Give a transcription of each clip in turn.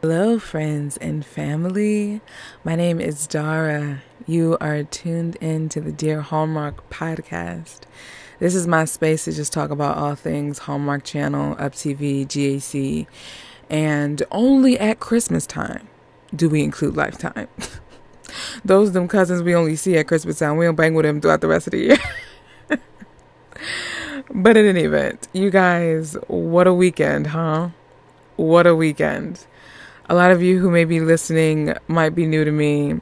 Hello, friends and family. My name is Dara. You are tuned in to the Dear Hallmark podcast. This is my space to just talk about all things Hallmark Channel, Up TV, GAC, and only at Christmas time do we include Lifetime. Those them cousins we only see at Christmas time. We don't bang with them throughout the rest of the year. but in any event, you guys, what a weekend, huh? What a weekend a lot of you who may be listening might be new to me.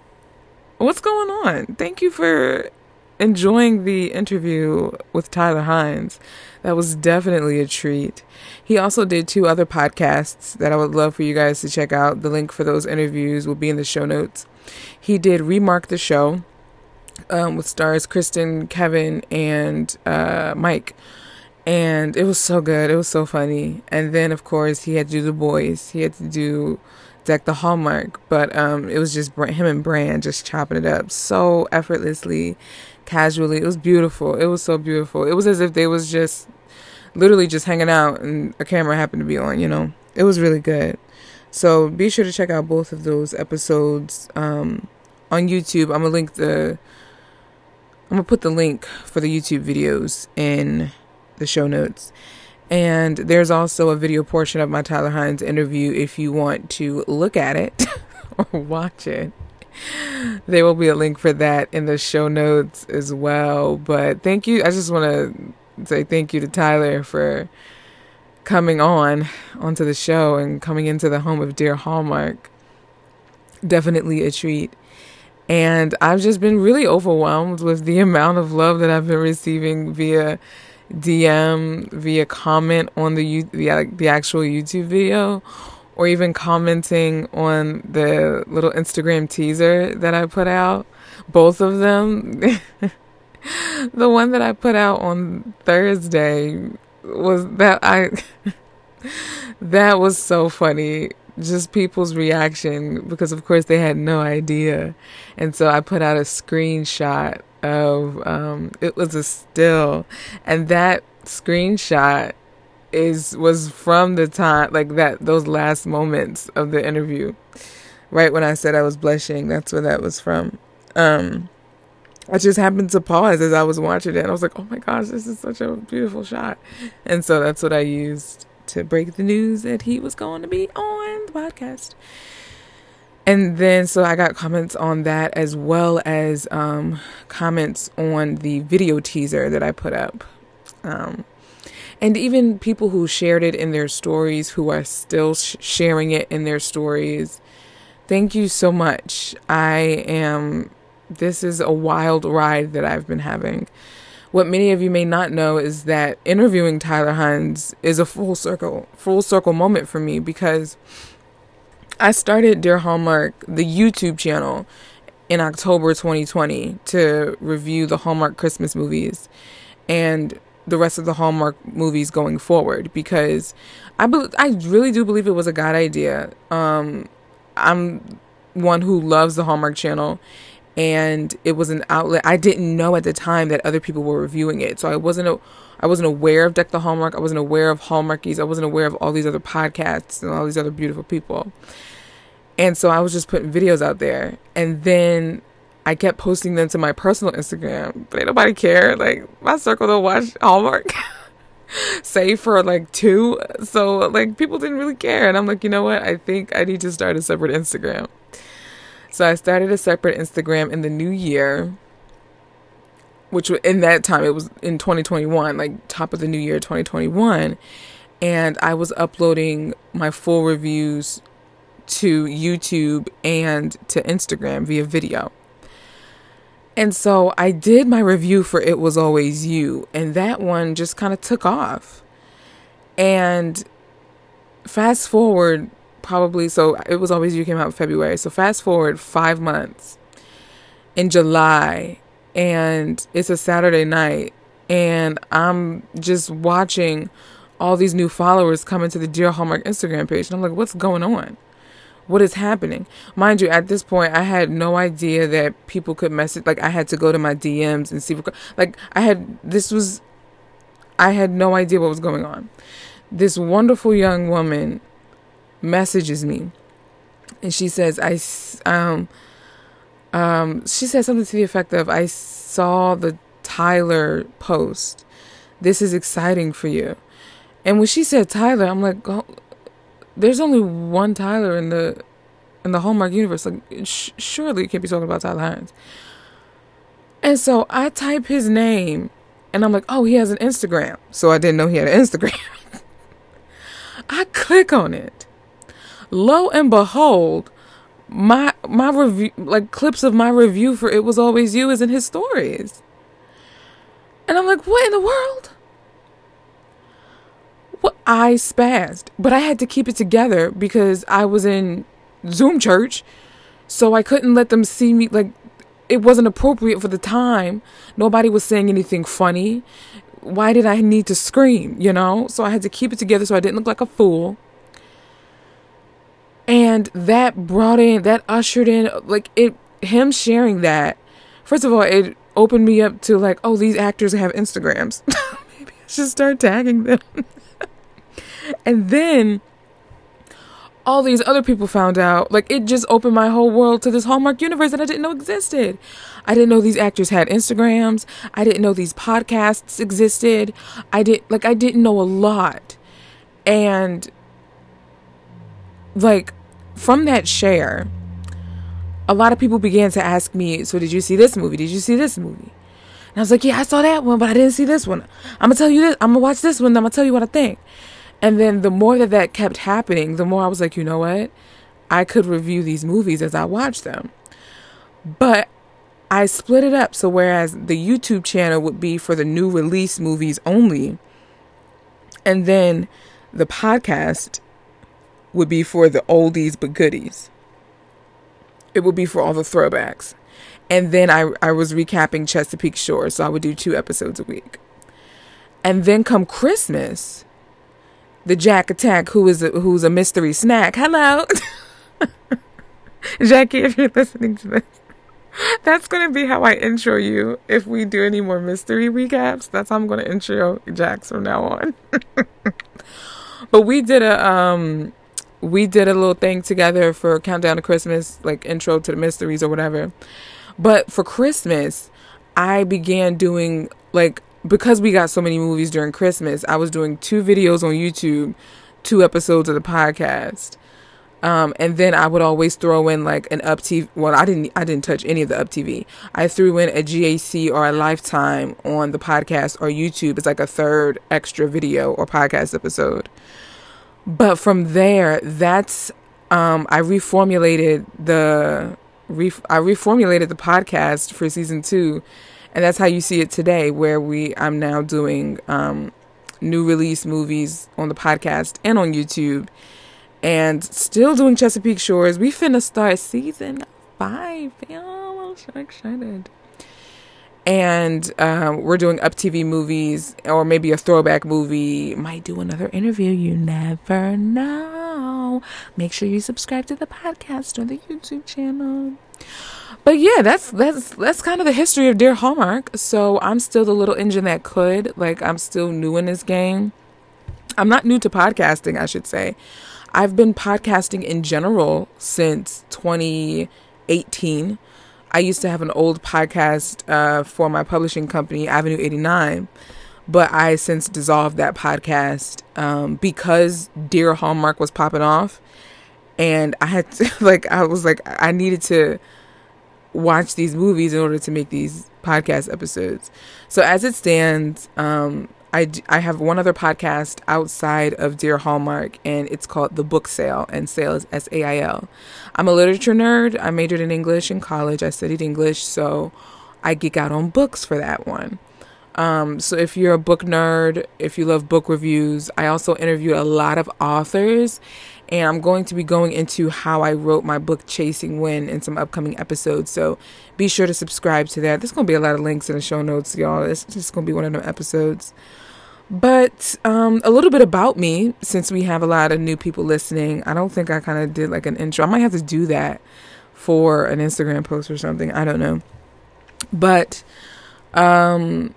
What's going on? Thank you for enjoying the interview with Tyler Hynes. That was definitely a treat. He also did two other podcasts that I would love for you guys to check out. The link for those interviews will be in the show notes. He did Remark the Show um, with stars Kristen, Kevin, and uh, Mike and it was so good. It was so funny. And then, of course, he had to do the boys. He had to do deck the hallmark, but um, it was just him and Brand just chopping it up so effortlessly, casually. It was beautiful. It was so beautiful. It was as if they was just literally just hanging out and a camera happened to be on. You know, it was really good. So be sure to check out both of those episodes um, on YouTube. I'm gonna link the. I'm gonna put the link for the YouTube videos in the show notes. And there's also a video portion of my Tyler Hynes interview if you want to look at it or watch it. There will be a link for that in the show notes as well. But thank you. I just want to say thank you to Tyler for coming on onto the show and coming into the home of Dear Hallmark. Definitely a treat. And I've just been really overwhelmed with the amount of love that I've been receiving via DM via comment on the the, the actual YouTube video or even commenting on the little Instagram teaser that I put out. Both of them. the one that I put out on Thursday was that I that was so funny. Just people's reaction because of course they had no idea. And so I put out a screenshot of um, it was a still, and that screenshot is was from the time like that those last moments of the interview. Right when I said I was blushing, that's where that was from. Um, I just happened to pause as I was watching it. And I was like, "Oh my gosh, this is such a beautiful shot!" And so that's what I used to break the news that he was going to be on the podcast. And then, so I got comments on that as well as um, comments on the video teaser that I put up. Um, and even people who shared it in their stories, who are still sh- sharing it in their stories. Thank you so much. I am, this is a wild ride that I've been having. What many of you may not know is that interviewing Tyler Hynes is a full circle, full circle moment for me because I started Dear Hallmark, the YouTube channel, in October 2020 to review the Hallmark Christmas movies and the rest of the Hallmark movies going forward because I be- I really do believe it was a God idea. Um, I'm one who loves the Hallmark channel and it was an outlet. I didn't know at the time that other people were reviewing it. So I wasn't a I wasn't aware of Deck the Hallmark. I wasn't aware of Hallmarkies. I wasn't aware of all these other podcasts and all these other beautiful people. And so I was just putting videos out there. And then I kept posting them to my personal Instagram, but ain't nobody care. Like my circle don't watch Hallmark. save for like two. So like people didn't really care. And I'm like, you know what? I think I need to start a separate Instagram. So I started a separate Instagram in the new year which in that time it was in 2021, like top of the new year 2021, and I was uploading my full reviews to YouTube and to Instagram via video. And so I did my review for It Was Always You, and that one just kind of took off. And fast forward, probably, so It Was Always You came out in February. So fast forward five months. In July, and it's a Saturday night and I'm just watching all these new followers come into the Dear Hallmark Instagram page and I'm like, what's going on? What is happening? Mind you, at this point, I had no idea that people could message. Like, I had to go to my DMs and see. Like, I had this was, I had no idea what was going on. This wonderful young woman messages me and she says, "I um um." She said something to the effect of, "I saw the Tyler post. This is exciting for you." And when she said Tyler, I'm like, oh, "There's only one Tyler in the in the Hallmark universe. Like, sh- surely you can't be talking about Tyler Hynes." And so I type his name, and I'm like, "Oh, he has an Instagram." So I didn't know he had an Instagram. I click on it lo and behold, my my review like clips of my review for it was always you is in his stories. And I'm like, what in the world? What I spazzed. But I had to keep it together because I was in Zoom church. So I couldn't let them see me like it wasn't appropriate for the time. Nobody was saying anything funny. Why did I need to scream, you know? So I had to keep it together so I didn't look like a fool. And that brought in, that ushered in, like it, him sharing that. First of all, it opened me up to like, oh, these actors have Instagrams. Maybe I should start tagging them. and then all these other people found out. Like it just opened my whole world to this Hallmark universe that I didn't know existed. I didn't know these actors had Instagrams. I didn't know these podcasts existed. I did like I didn't know a lot. And like from that share, a lot of people began to ask me, So, did you see this movie? Did you see this movie? And I was like, Yeah, I saw that one, but I didn't see this one. I'm gonna tell you this. I'm gonna watch this one. I'm gonna tell you what I think. And then the more that that kept happening, the more I was like, You know what? I could review these movies as I watch them. But I split it up. So, whereas the YouTube channel would be for the new release movies only, and then the podcast would be for the oldies but goodies. It would be for all the throwbacks. And then I, I was recapping Chesapeake Shore, so I would do two episodes a week. And then come Christmas, the Jack Attack, who is a, who's a mystery snack. Hello, Jackie, if you're listening to this, that's gonna be how I intro you. If we do any more mystery recaps, that's how I'm gonna intro Jax from now on. but we did a um we did a little thing together for Countdown to Christmas, like intro to the mysteries or whatever. But for Christmas, I began doing like because we got so many movies during Christmas, I was doing two videos on YouTube, two episodes of the podcast. Um, and then I would always throw in like an up TV. Well, I didn't. I didn't touch any of the up TV. I threw in a GAC or a Lifetime on the podcast or YouTube. It's like a third extra video or podcast episode. But from there, that's um, I reformulated the ref- I reformulated the podcast for season two, and that's how you see it today. Where we I'm now doing um, new release movies on the podcast and on YouTube, and still doing Chesapeake Shores. We finna start season five. Y'all, I'm so excited and um, we're doing up TV movies or maybe a throwback movie. Might do another interview. You never know. Make sure you subscribe to the podcast or the YouTube channel. But yeah, that's that's that's kind of the history of Dear Hallmark. So I'm still the little engine that could. Like I'm still new in this game. I'm not new to podcasting, I should say. I've been podcasting in general since 2018 I used to have an old podcast uh, for my publishing company, Avenue 89, but I since dissolved that podcast um, because Dear Hallmark was popping off. And I had to, like, I was like, I needed to watch these movies in order to make these podcast episodes. So as it stands, um, I, I have one other podcast outside of Dear Hallmark, and it's called The Book Sale, and sale is S A I L. I'm a literature nerd. I majored in English in college. I studied English, so I geek out on books for that one. Um, so if you're a book nerd, if you love book reviews, I also interview a lot of authors, and I'm going to be going into how I wrote my book Chasing Wind in some upcoming episodes. So be sure to subscribe to that. There's going to be a lot of links in the show notes, y'all. It's just going to be one of them episodes. But um, a little bit about me, since we have a lot of new people listening. I don't think I kind of did like an intro. I might have to do that for an Instagram post or something. I don't know. But um,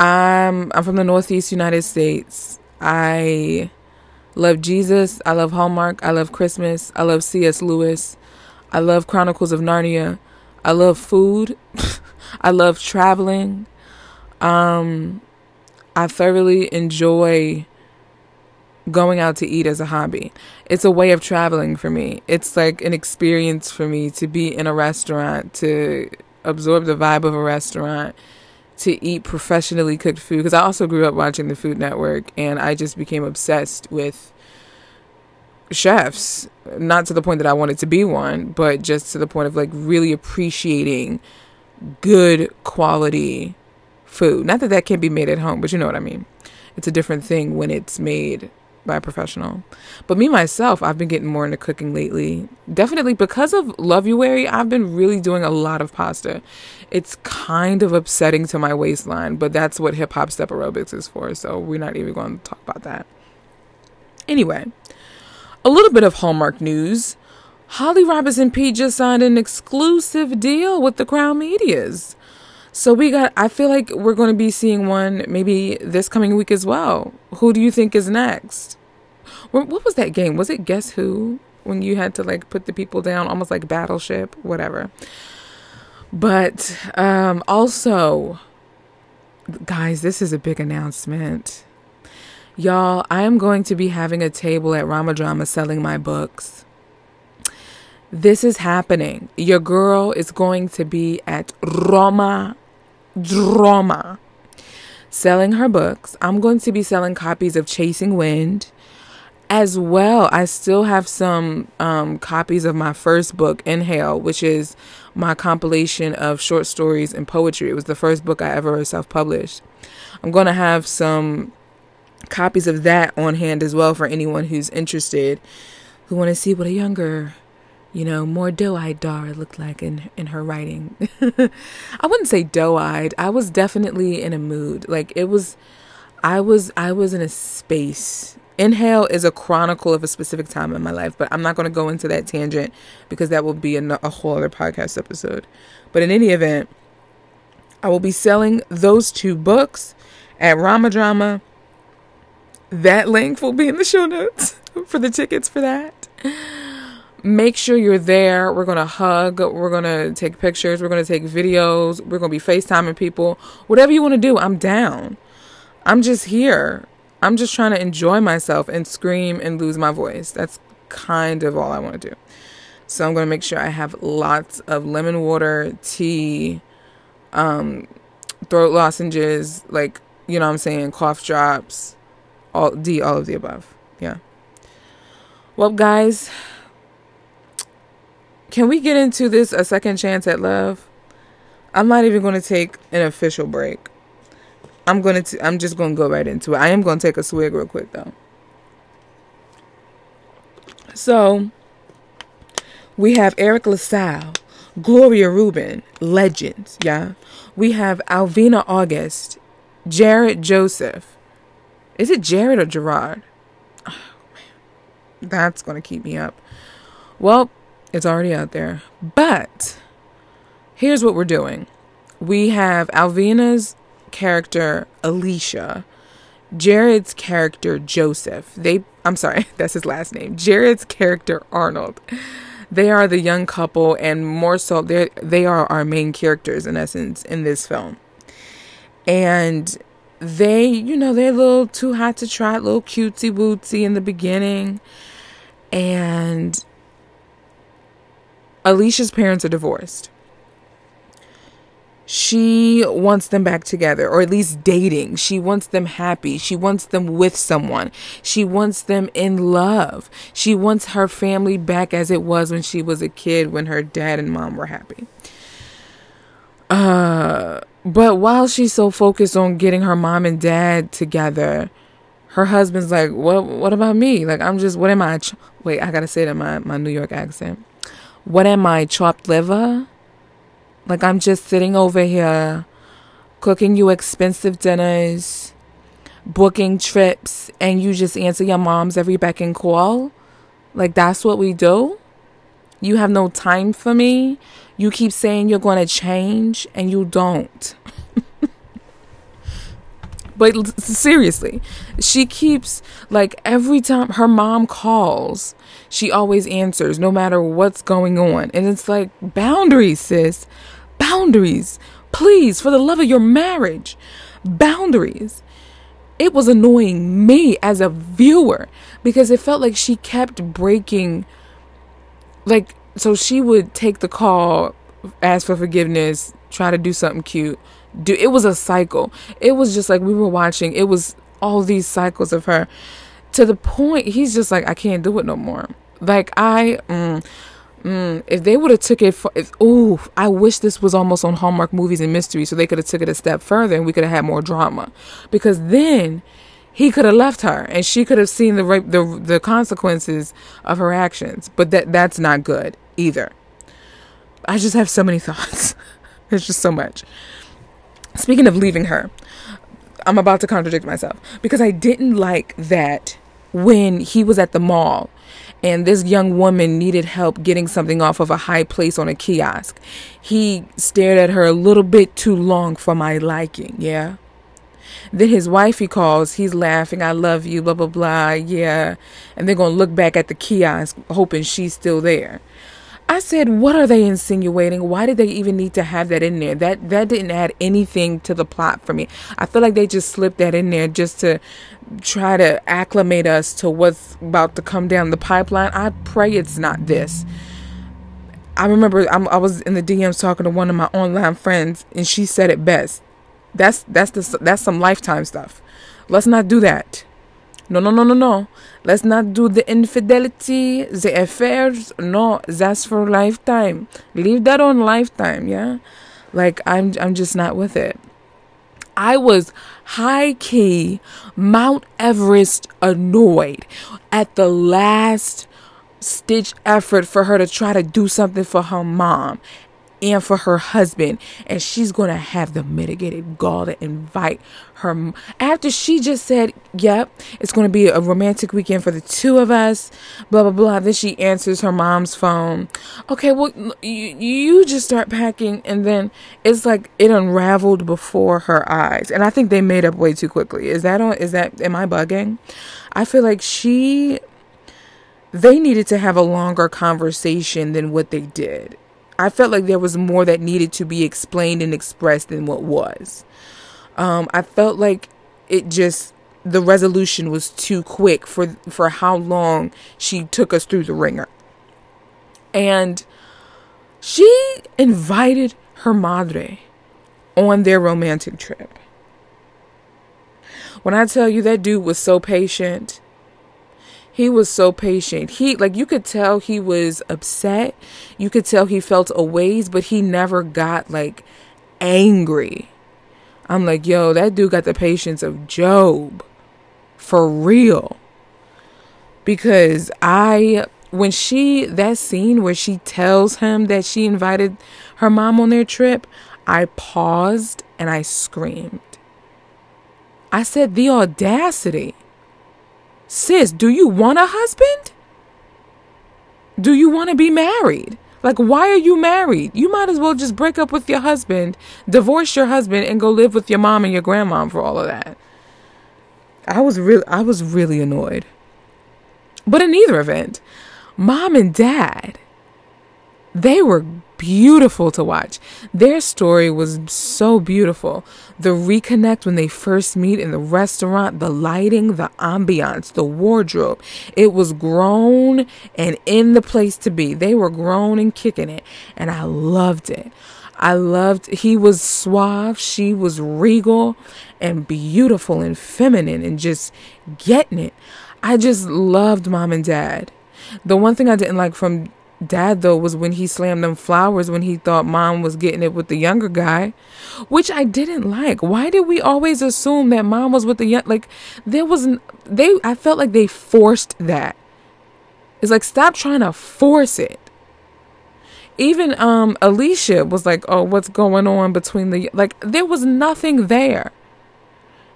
I'm I'm from the Northeast United States. I Love Jesus. I love Hallmark. I love Christmas. I love C.S. Lewis. I love Chronicles of Narnia. I love food. I love traveling. Um, I thoroughly enjoy going out to eat as a hobby. It's a way of traveling for me. It's like an experience for me to be in a restaurant, to absorb the vibe of a restaurant, to eat professionally cooked food. Because I also grew up watching the Food Network and I just became obsessed with chefs. Not to the point that I wanted to be one, but just to the point of like really appreciating good quality food. Not that that can't be made at home, but you know what I mean. It's a different thing when it's made by a professional. But me myself, I've been getting more into cooking lately. Definitely because of Loveuary, I've been really doing a lot of pasta. It's kind of upsetting to my waistline, but that's what hip hop step aerobics is for, so we're not even going to talk about that. Anyway, a little bit of Hallmark news. Holly Robinson Peete just signed an exclusive deal with the Crown Medias. So we got, I feel like we're going to be seeing one maybe this coming week as well. Who do you think is next? What was that game? Was it Guess Who? When you had to like put the people down, almost like Battleship, whatever. But um, also, guys, this is a big announcement. Y'all, I am going to be having a table at Roma Drama selling my books. This is happening. Your girl is going to be at Roma Drama selling her books. I'm going to be selling copies of Chasing Wind as well. I still have some um, copies of my first book, Inhale, which is my compilation of short stories and poetry. It was the first book I ever self published. I'm going to have some copies of that on hand as well for anyone who's interested who want to see what a younger you know, more doe-eyed Dara looked like in in her writing. I wouldn't say doe-eyed. I was definitely in a mood. Like it was I was I was in a space. Inhale is a chronicle of a specific time in my life, but I'm not going to go into that tangent because that will be a, a whole other podcast episode. But in any event, I will be selling those two books at Roma Drama. That link will be in the show notes for the tickets for that make sure you're there. We're going to hug. We're going to take pictures. We're going to take videos. We're going to be FaceTiming people. Whatever you want to do, I'm down. I'm just here. I'm just trying to enjoy myself and scream and lose my voice. That's kind of all I want to do. So I'm going to make sure I have lots of lemon water, tea, um, throat lozenges, like, you know what I'm saying, cough drops, all D, all of the above. Yeah. Well, guys, can we get into this a second chance at love? I'm not even going to take an official break. I'm going to I'm just going to go right into it. I am going to take a swig real quick though. So, we have Eric LaSalle, Gloria Reuben, legends, yeah. We have Alvina August, Jared Joseph. Is it Jared or Gerard? Oh, That's going to keep me up. Well, it's already out there. But here's what we're doing we have Alvina's character, Alicia. Jared's character Joseph. They I'm sorry, that's his last name. Jared's character Arnold. They are the young couple and more so they they are our main characters in essence in this film. And they, you know, they're a little too hot to try, a little cutesy wootsy in the beginning. And Alicia's parents are divorced. She wants them back together, or at least dating. She wants them happy. She wants them with someone. She wants them in love. She wants her family back as it was when she was a kid, when her dad and mom were happy. Uh, but while she's so focused on getting her mom and dad together, her husband's like, "What? What about me? Like, I'm just. What am I? Ch- Wait, I gotta say in my my New York accent. What am I, chopped liver? Like I'm just sitting over here cooking you expensive dinners, booking trips, and you just answer your mom's every beck and call? Like that's what we do? You have no time for me? You keep saying you're going to change and you don't. But seriously, she keeps like every time her mom calls, she always answers no matter what's going on. And it's like boundaries, sis. Boundaries. Please, for the love of your marriage, boundaries. It was annoying me as a viewer because it felt like she kept breaking like so she would take the call, ask for forgiveness, try to do something cute. Do it was a cycle. It was just like we were watching. It was all these cycles of her to the point he's just like I can't do it no more. Like I mm, mm, if they would have took it for if, ooh, I wish this was almost on Hallmark movies and mystery so they could have took it a step further and we could have had more drama. Because then he could have left her and she could have seen the the the consequences of her actions. But that that's not good either. I just have so many thoughts. There's just so much. Speaking of leaving her, I'm about to contradict myself because I didn't like that when he was at the mall and this young woman needed help getting something off of a high place on a kiosk. He stared at her a little bit too long for my liking, yeah? Then his wife he calls, he's laughing, I love you, blah blah blah, yeah. And they're gonna look back at the kiosk hoping she's still there. I said, what are they insinuating? Why did they even need to have that in there? That that didn't add anything to the plot for me. I feel like they just slipped that in there just to try to acclimate us to what's about to come down the pipeline. I pray it's not this. I remember I'm, i was in the DMs talking to one of my online friends, and she said it best. That's that's the that's some lifetime stuff. Let's not do that. No, no, no, no, no. Let's not do the infidelity, the affairs. No, that's for lifetime. Leave that on lifetime, yeah? Like I'm I'm just not with it. I was high key Mount Everest annoyed at the last stitch effort for her to try to do something for her mom and for her husband and she's going to have the mitigated gall to invite her after she just said yep it's going to be a romantic weekend for the two of us blah blah blah then she answers her mom's phone. Okay well you, you just start packing and then it's like it unraveled before her eyes and i think they made up way too quickly. Is that on is that am i bugging? I feel like she they needed to have a longer conversation than what they did. I felt like there was more that needed to be explained and expressed than what was. Um, I felt like it just the resolution was too quick for for how long she took us through the ringer. And she invited her madre on their romantic trip. When I tell you that dude was so patient, he was so patient. He like you could tell he was upset. You could tell he felt a ways, but he never got like angry. I'm like, yo, that dude got the patience of Job. For real. Because I when she that scene where she tells him that she invited her mom on their trip, I paused and I screamed. I said the audacity. Sis, do you want a husband? Do you want to be married? Like, why are you married? You might as well just break up with your husband, divorce your husband, and go live with your mom and your grandmom for all of that. I was really, I was really annoyed. But in either event, mom and dad, they were beautiful to watch. Their story was so beautiful. The reconnect when they first meet in the restaurant, the lighting, the ambiance, the wardrobe. It was grown and in the place to be. They were grown and kicking it, and I loved it. I loved he was suave, she was regal and beautiful and feminine and just getting it. I just loved mom and dad. The one thing I didn't like from dad though was when he slammed them flowers when he thought mom was getting it with the younger guy which i didn't like. Why did we always assume that mom was with the young like there wasn't they i felt like they forced that. It's like stop trying to force it. Even um alicia was like oh what's going on between the like there was nothing there.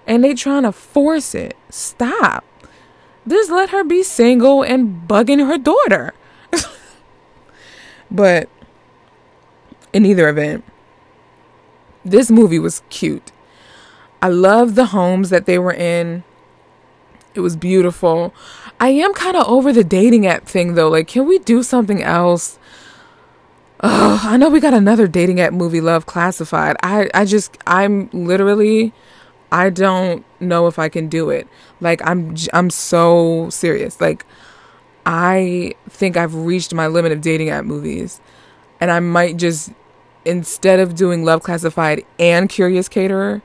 And they trying to force it. Stop. Just let her be single and bugging her daughter but in either event, this movie was cute. I love the homes that they were in. It was beautiful. I am kind of over the dating app thing though. Like, can we do something else? Oh, I know we got another dating app movie, Love Classified. I, I just, I'm literally, I don't know if I can do it. Like, I'm, I'm so serious. Like, I think I've reached my limit of dating app movies, and I might just, instead of doing Love Classified and Curious Caterer,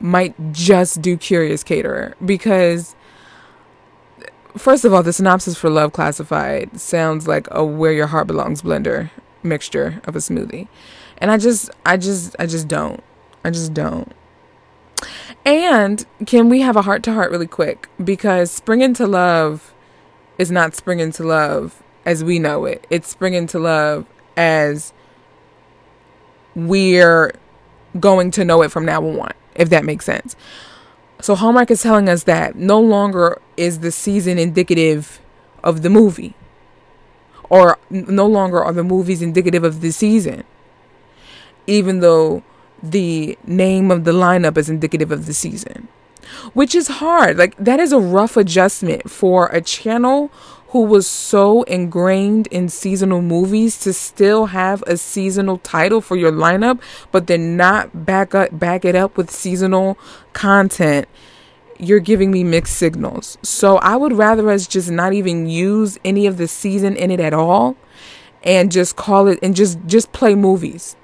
might just do Curious Caterer because first of all, the synopsis for Love Classified sounds like a Where Your Heart Belongs blender mixture of a smoothie. And I just I just I just don't. I just don't. And can we have a heart to heart really quick because Spring into Love is not Spring into Love as we know it. It's Spring into Love as we're going to know it from now on, if that makes sense. So Hallmark is telling us that no longer is the season indicative of the movie, or no longer are the movies indicative of the season, even though the name of the lineup is indicative of the season, which is hard. Like, that is a rough adjustment for a channel who was so ingrained in seasonal movies to still have a seasonal title for your lineup, but then not back up back it up with seasonal content, you're giving me mixed signals. So I would rather us just not even use any of the season in it at all and just call it and just just play movies.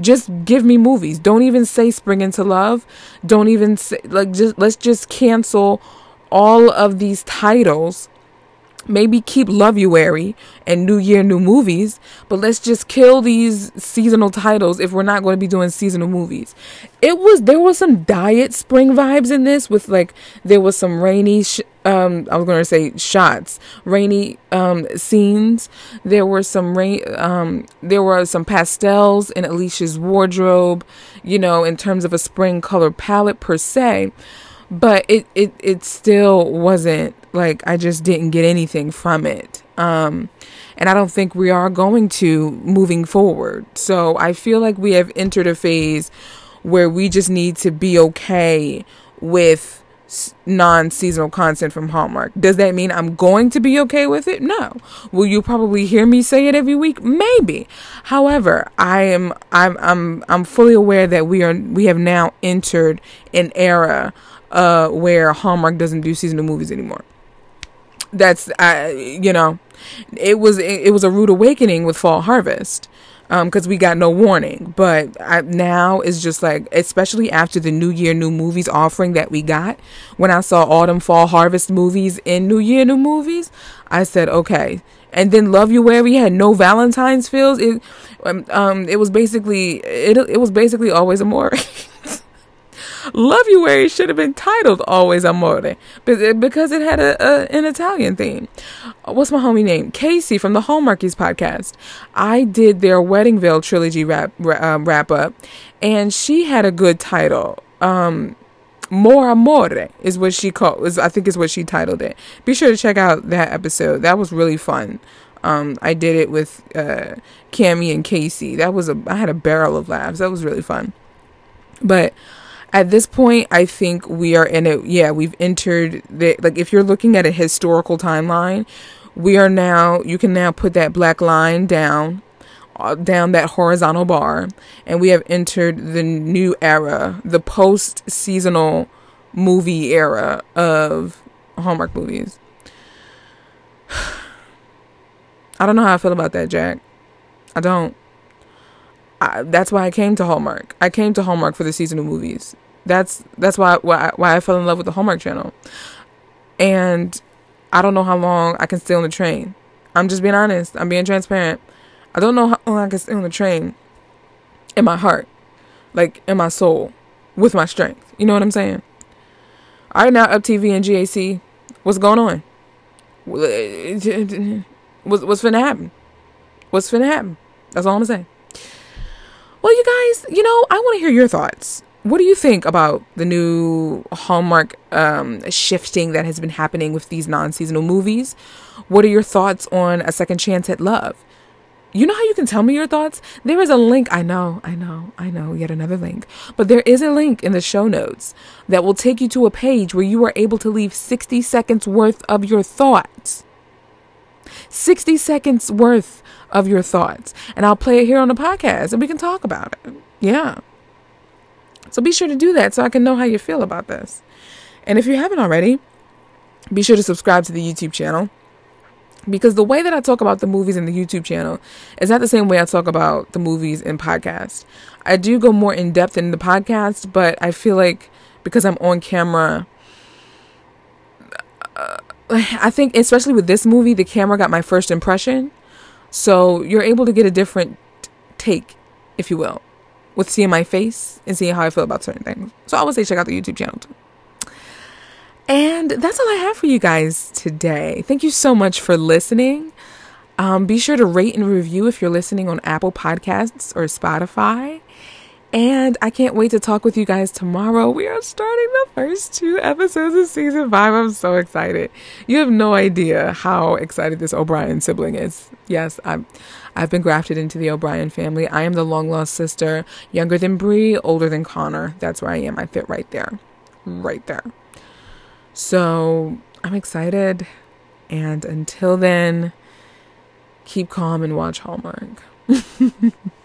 Just give me movies. Don't even say Spring into Love. Don't even say like just let's just cancel all of these titles maybe keep Love You Loveuary and New Year, New Movies, but let's just kill these seasonal titles if we're not going to be doing seasonal movies. It was there was some diet spring vibes in this with like there was some rainy sh- um I was going to say shots, rainy um scenes. There were some rain um there were some pastels in Alicia's wardrobe, you know, in terms of a spring color palette per se but it, it it still wasn't like I just didn't get anything from it. Um, and I don't think we are going to moving forward. So I feel like we have entered a phase where we just need to be okay with non seasonal content from Hallmark. Does that mean I'm going to be okay with it? No. Will you probably hear me say it every week? Maybe. However, I am I'm I'm I'm fully aware that we are we have now entered an era uh where Hallmark doesn't do seasonal movies anymore. That's I you know it was it, was a rude awakening with fall harvest because um, we got no warning. But I, now it's just like especially after the new year new movies offering that we got when i saw autumn fall harvest movies in new year new movies i said okay. And then Loveuary had no valentine's feels it um, um it was basically it, it was basically always a more Loveuary should have been titled Always Amore because it had a, a, an Italian theme. What's my homie name? Casey from the Hallmarkies podcast. I did their Wedding Veil trilogy wrap, um, wrap up, and she had a good title. Um, More Amore is what she called. Is I think is what she titled it. Be sure to check out that episode. That was really fun. Um, I did it with uh, Cami and Casey. That was a I had a barrel of laughs. That was really fun. But at this point, I think we are in a, yeah, we've entered the, like, if you're looking at a historical timeline, we are now, you can now put that black line down, uh, down that horizontal bar, and we have entered the new era, the post seasonal movie era of Hallmark movies. I don't know how I feel about that, Jack. I don't. I, that's why I came to Hallmark. I came to Hallmark for the seasonal movies. That's that's why why why I fell in love with the Hallmark Channel. And I don't know how long I can stay on the train. I'm just being honest. I'm being transparent. I don't know how long I can stay on the train in my heart, like in my soul, with my strength. You know what I'm saying? All right, now Up TV and GAC, what's going on? What's what's finna happen? What's finna happen? That's all I'm saying. Well, you guys, you know, I want to hear your thoughts what do you think about the new Hallmark um, shifting that has been happening with these non seasonal movies? What are your thoughts on A Second Chance at Love? You know how you can tell me your thoughts? There is a link. I know, I know, I know, yet another link. But there is a link in the show notes that will take you to a page where you are able to leave 60 seconds worth of your thoughts. 60 seconds worth of your thoughts. And I'll play it here on the podcast and we can talk about it. Yeah. So be sure to do that so I can know how you feel about this. And if you haven't already, be sure to subscribe to the YouTube channel because the way that I talk about the movies in the YouTube channel is not the same way I talk about the movies in podcast. I do go more in depth in the podcast, but I feel like because I'm on camera, uh, I think especially with this movie, the camera got my first impression, so you're able to get a different take, if you will, with seeing my face and seeing how I feel about certain things. So I would say check out the YouTube channel too. And that's all I have for you guys today. Thank you so much for listening. Um, be sure to rate and review if you're listening on Apple Podcasts or Spotify. And I can't wait to talk with you guys tomorrow. We are starting the first two episodes of season five. I'm so excited. You have no idea how excited this O'Brien sibling is. Yes, I'm. I've been grafted into the O'Brien family. I am the long lost sister, younger than Bree, older than Connor. That's where I am. I fit right there, right there. So I'm excited. And until then, keep calm and watch Hallmark.